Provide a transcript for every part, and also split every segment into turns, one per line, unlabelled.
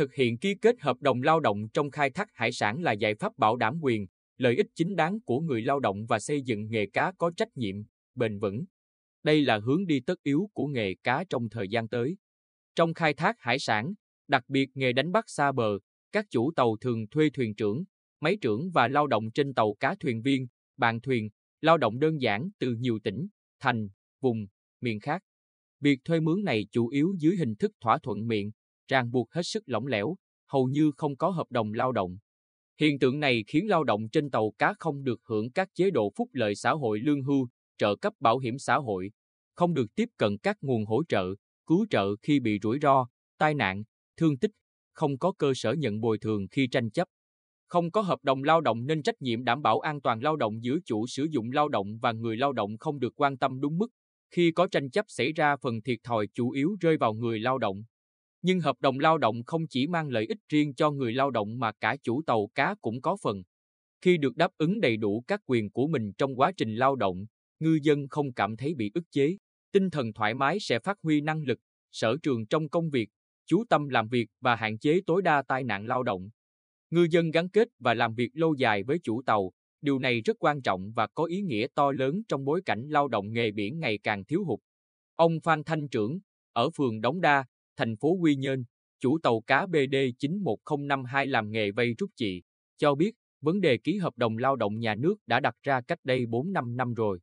thực hiện ký kết hợp đồng lao động trong khai thác hải sản là giải pháp bảo đảm quyền, lợi ích chính đáng của người lao động và xây dựng nghề cá có trách nhiệm, bền vững. Đây là hướng đi tất yếu của nghề cá trong thời gian tới. Trong khai thác hải sản, đặc biệt nghề đánh bắt xa bờ, các chủ tàu thường thuê thuyền trưởng, máy trưởng và lao động trên tàu cá thuyền viên, bạn thuyền, lao động đơn giản từ nhiều tỉnh, thành, vùng, miền khác. Việc thuê mướn này chủ yếu dưới hình thức thỏa thuận miệng, ràng buộc hết sức lỏng lẻo, hầu như không có hợp đồng lao động. Hiện tượng này khiến lao động trên tàu cá không được hưởng các chế độ phúc lợi xã hội lương hưu, trợ cấp bảo hiểm xã hội, không được tiếp cận các nguồn hỗ trợ, cứu trợ khi bị rủi ro, tai nạn, thương tích, không có cơ sở nhận bồi thường khi tranh chấp. Không có hợp đồng lao động nên trách nhiệm đảm bảo an toàn lao động giữa chủ sử dụng lao động và người lao động không được quan tâm đúng mức. Khi có tranh chấp xảy ra phần thiệt thòi chủ yếu rơi vào người lao động. Nhưng hợp đồng lao động không chỉ mang lợi ích riêng cho người lao động mà cả chủ tàu cá cũng có phần. Khi được đáp ứng đầy đủ các quyền của mình trong quá trình lao động, ngư dân không cảm thấy bị ức chế, tinh thần thoải mái sẽ phát huy năng lực, sở trường trong công việc, chú tâm làm việc và hạn chế tối đa tai nạn lao động. Ngư dân gắn kết và làm việc lâu dài với chủ tàu, điều này rất quan trọng và có ý nghĩa to lớn trong bối cảnh lao động nghề biển ngày càng thiếu hụt. Ông Phan Thanh Trưởng, ở phường Đống Đa, thành phố Quy Nhơn, chủ tàu cá BD 91052 làm nghề vây rút chị, cho biết vấn đề ký hợp đồng lao động nhà nước đã đặt ra cách đây 4-5 năm rồi.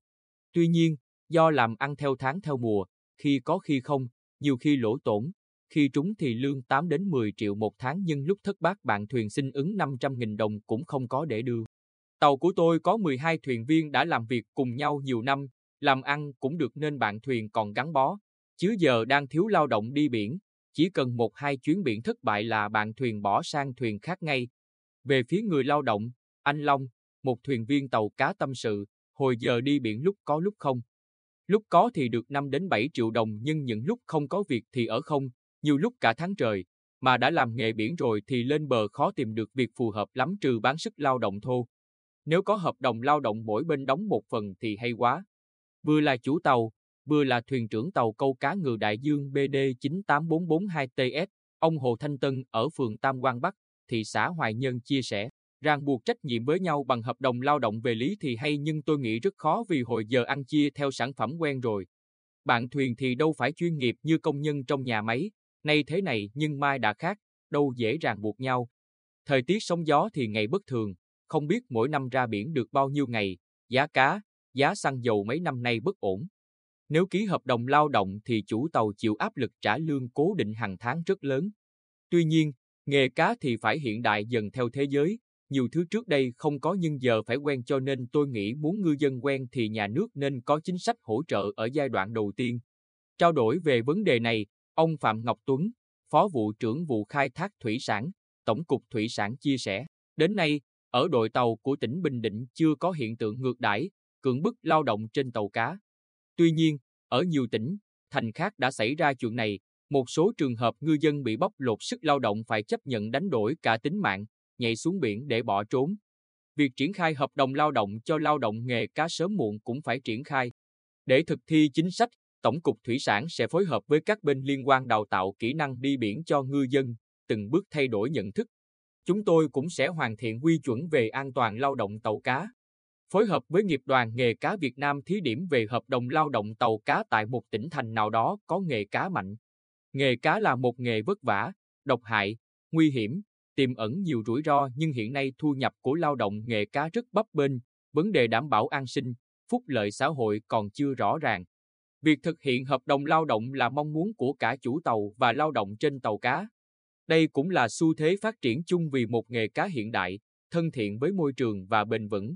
Tuy nhiên, do làm ăn theo tháng theo mùa, khi có khi không, nhiều khi lỗ tổn, khi trúng thì lương 8 đến 10 triệu một tháng nhưng lúc thất bát bạn thuyền xin ứng 500.000 đồng cũng không có để đưa. Tàu của tôi có 12 thuyền viên đã làm việc cùng nhau nhiều năm, làm ăn cũng được nên bạn thuyền còn gắn bó. Chứ giờ đang thiếu lao động đi biển, chỉ cần một hai chuyến biển thất bại là bạn thuyền bỏ sang thuyền khác ngay. Về phía người lao động, anh Long, một thuyền viên tàu cá tâm sự, hồi giờ đi biển lúc có lúc không. Lúc có thì được 5 đến 7 triệu đồng nhưng những lúc không có việc thì ở không, nhiều lúc cả tháng trời, mà đã làm nghề biển rồi thì lên bờ khó tìm được việc phù hợp lắm trừ bán sức lao động thô. Nếu có hợp đồng lao động mỗi bên đóng một phần thì hay quá. Vừa là chủ tàu, vừa là thuyền trưởng tàu câu cá ngừ đại dương BD 98442TS, ông Hồ Thanh Tân ở phường Tam Quang Bắc, thị xã Hoài Nhân chia sẻ, ràng buộc trách nhiệm với nhau bằng hợp đồng lao động về lý thì hay nhưng tôi nghĩ rất khó vì hồi giờ ăn chia theo sản phẩm quen rồi. Bạn thuyền thì đâu phải chuyên nghiệp như công nhân trong nhà máy, nay thế này nhưng mai đã khác, đâu dễ ràng buộc nhau. Thời tiết sóng gió thì ngày bất thường, không biết mỗi năm ra biển được bao nhiêu ngày, giá cá, giá xăng dầu mấy năm nay bất ổn. Nếu ký hợp đồng lao động thì chủ tàu chịu áp lực trả lương cố định hàng tháng rất lớn. Tuy nhiên, nghề cá thì phải hiện đại dần theo thế giới, nhiều thứ trước đây không có nhưng giờ phải quen cho nên tôi nghĩ muốn ngư dân quen thì nhà nước nên có chính sách hỗ trợ ở giai đoạn đầu tiên. Trao đổi về vấn đề này, ông Phạm Ngọc Tuấn, Phó vụ trưởng vụ khai thác thủy sản, Tổng cục Thủy sản chia sẻ, đến nay, ở đội tàu của tỉnh Bình Định chưa có hiện tượng ngược đãi, cưỡng bức lao động trên tàu cá. Tuy nhiên, ở nhiều tỉnh, thành khác đã xảy ra chuyện này, một số trường hợp ngư dân bị bóc lột sức lao động phải chấp nhận đánh đổi cả tính mạng, nhảy xuống biển để bỏ trốn. Việc triển khai hợp đồng lao động cho lao động nghề cá sớm muộn cũng phải triển khai. Để thực thi chính sách, Tổng cục Thủy sản sẽ phối hợp với các bên liên quan đào tạo kỹ năng đi biển cho ngư dân, từng bước thay đổi nhận thức. Chúng tôi cũng sẽ hoàn thiện quy chuẩn về an toàn lao động tàu cá. Phối hợp với nghiệp đoàn nghề cá Việt Nam thí điểm về hợp đồng lao động tàu cá tại một tỉnh thành nào đó có nghề cá mạnh. Nghề cá là một nghề vất vả, độc hại, nguy hiểm, tiềm ẩn nhiều rủi ro nhưng hiện nay thu nhập của lao động nghề cá rất bấp bênh, vấn đề đảm bảo an sinh, phúc lợi xã hội còn chưa rõ ràng. Việc thực hiện hợp đồng lao động là mong muốn của cả chủ tàu và lao động trên tàu cá. Đây cũng là xu thế phát triển chung vì một nghề cá hiện đại, thân thiện với môi trường và bền vững.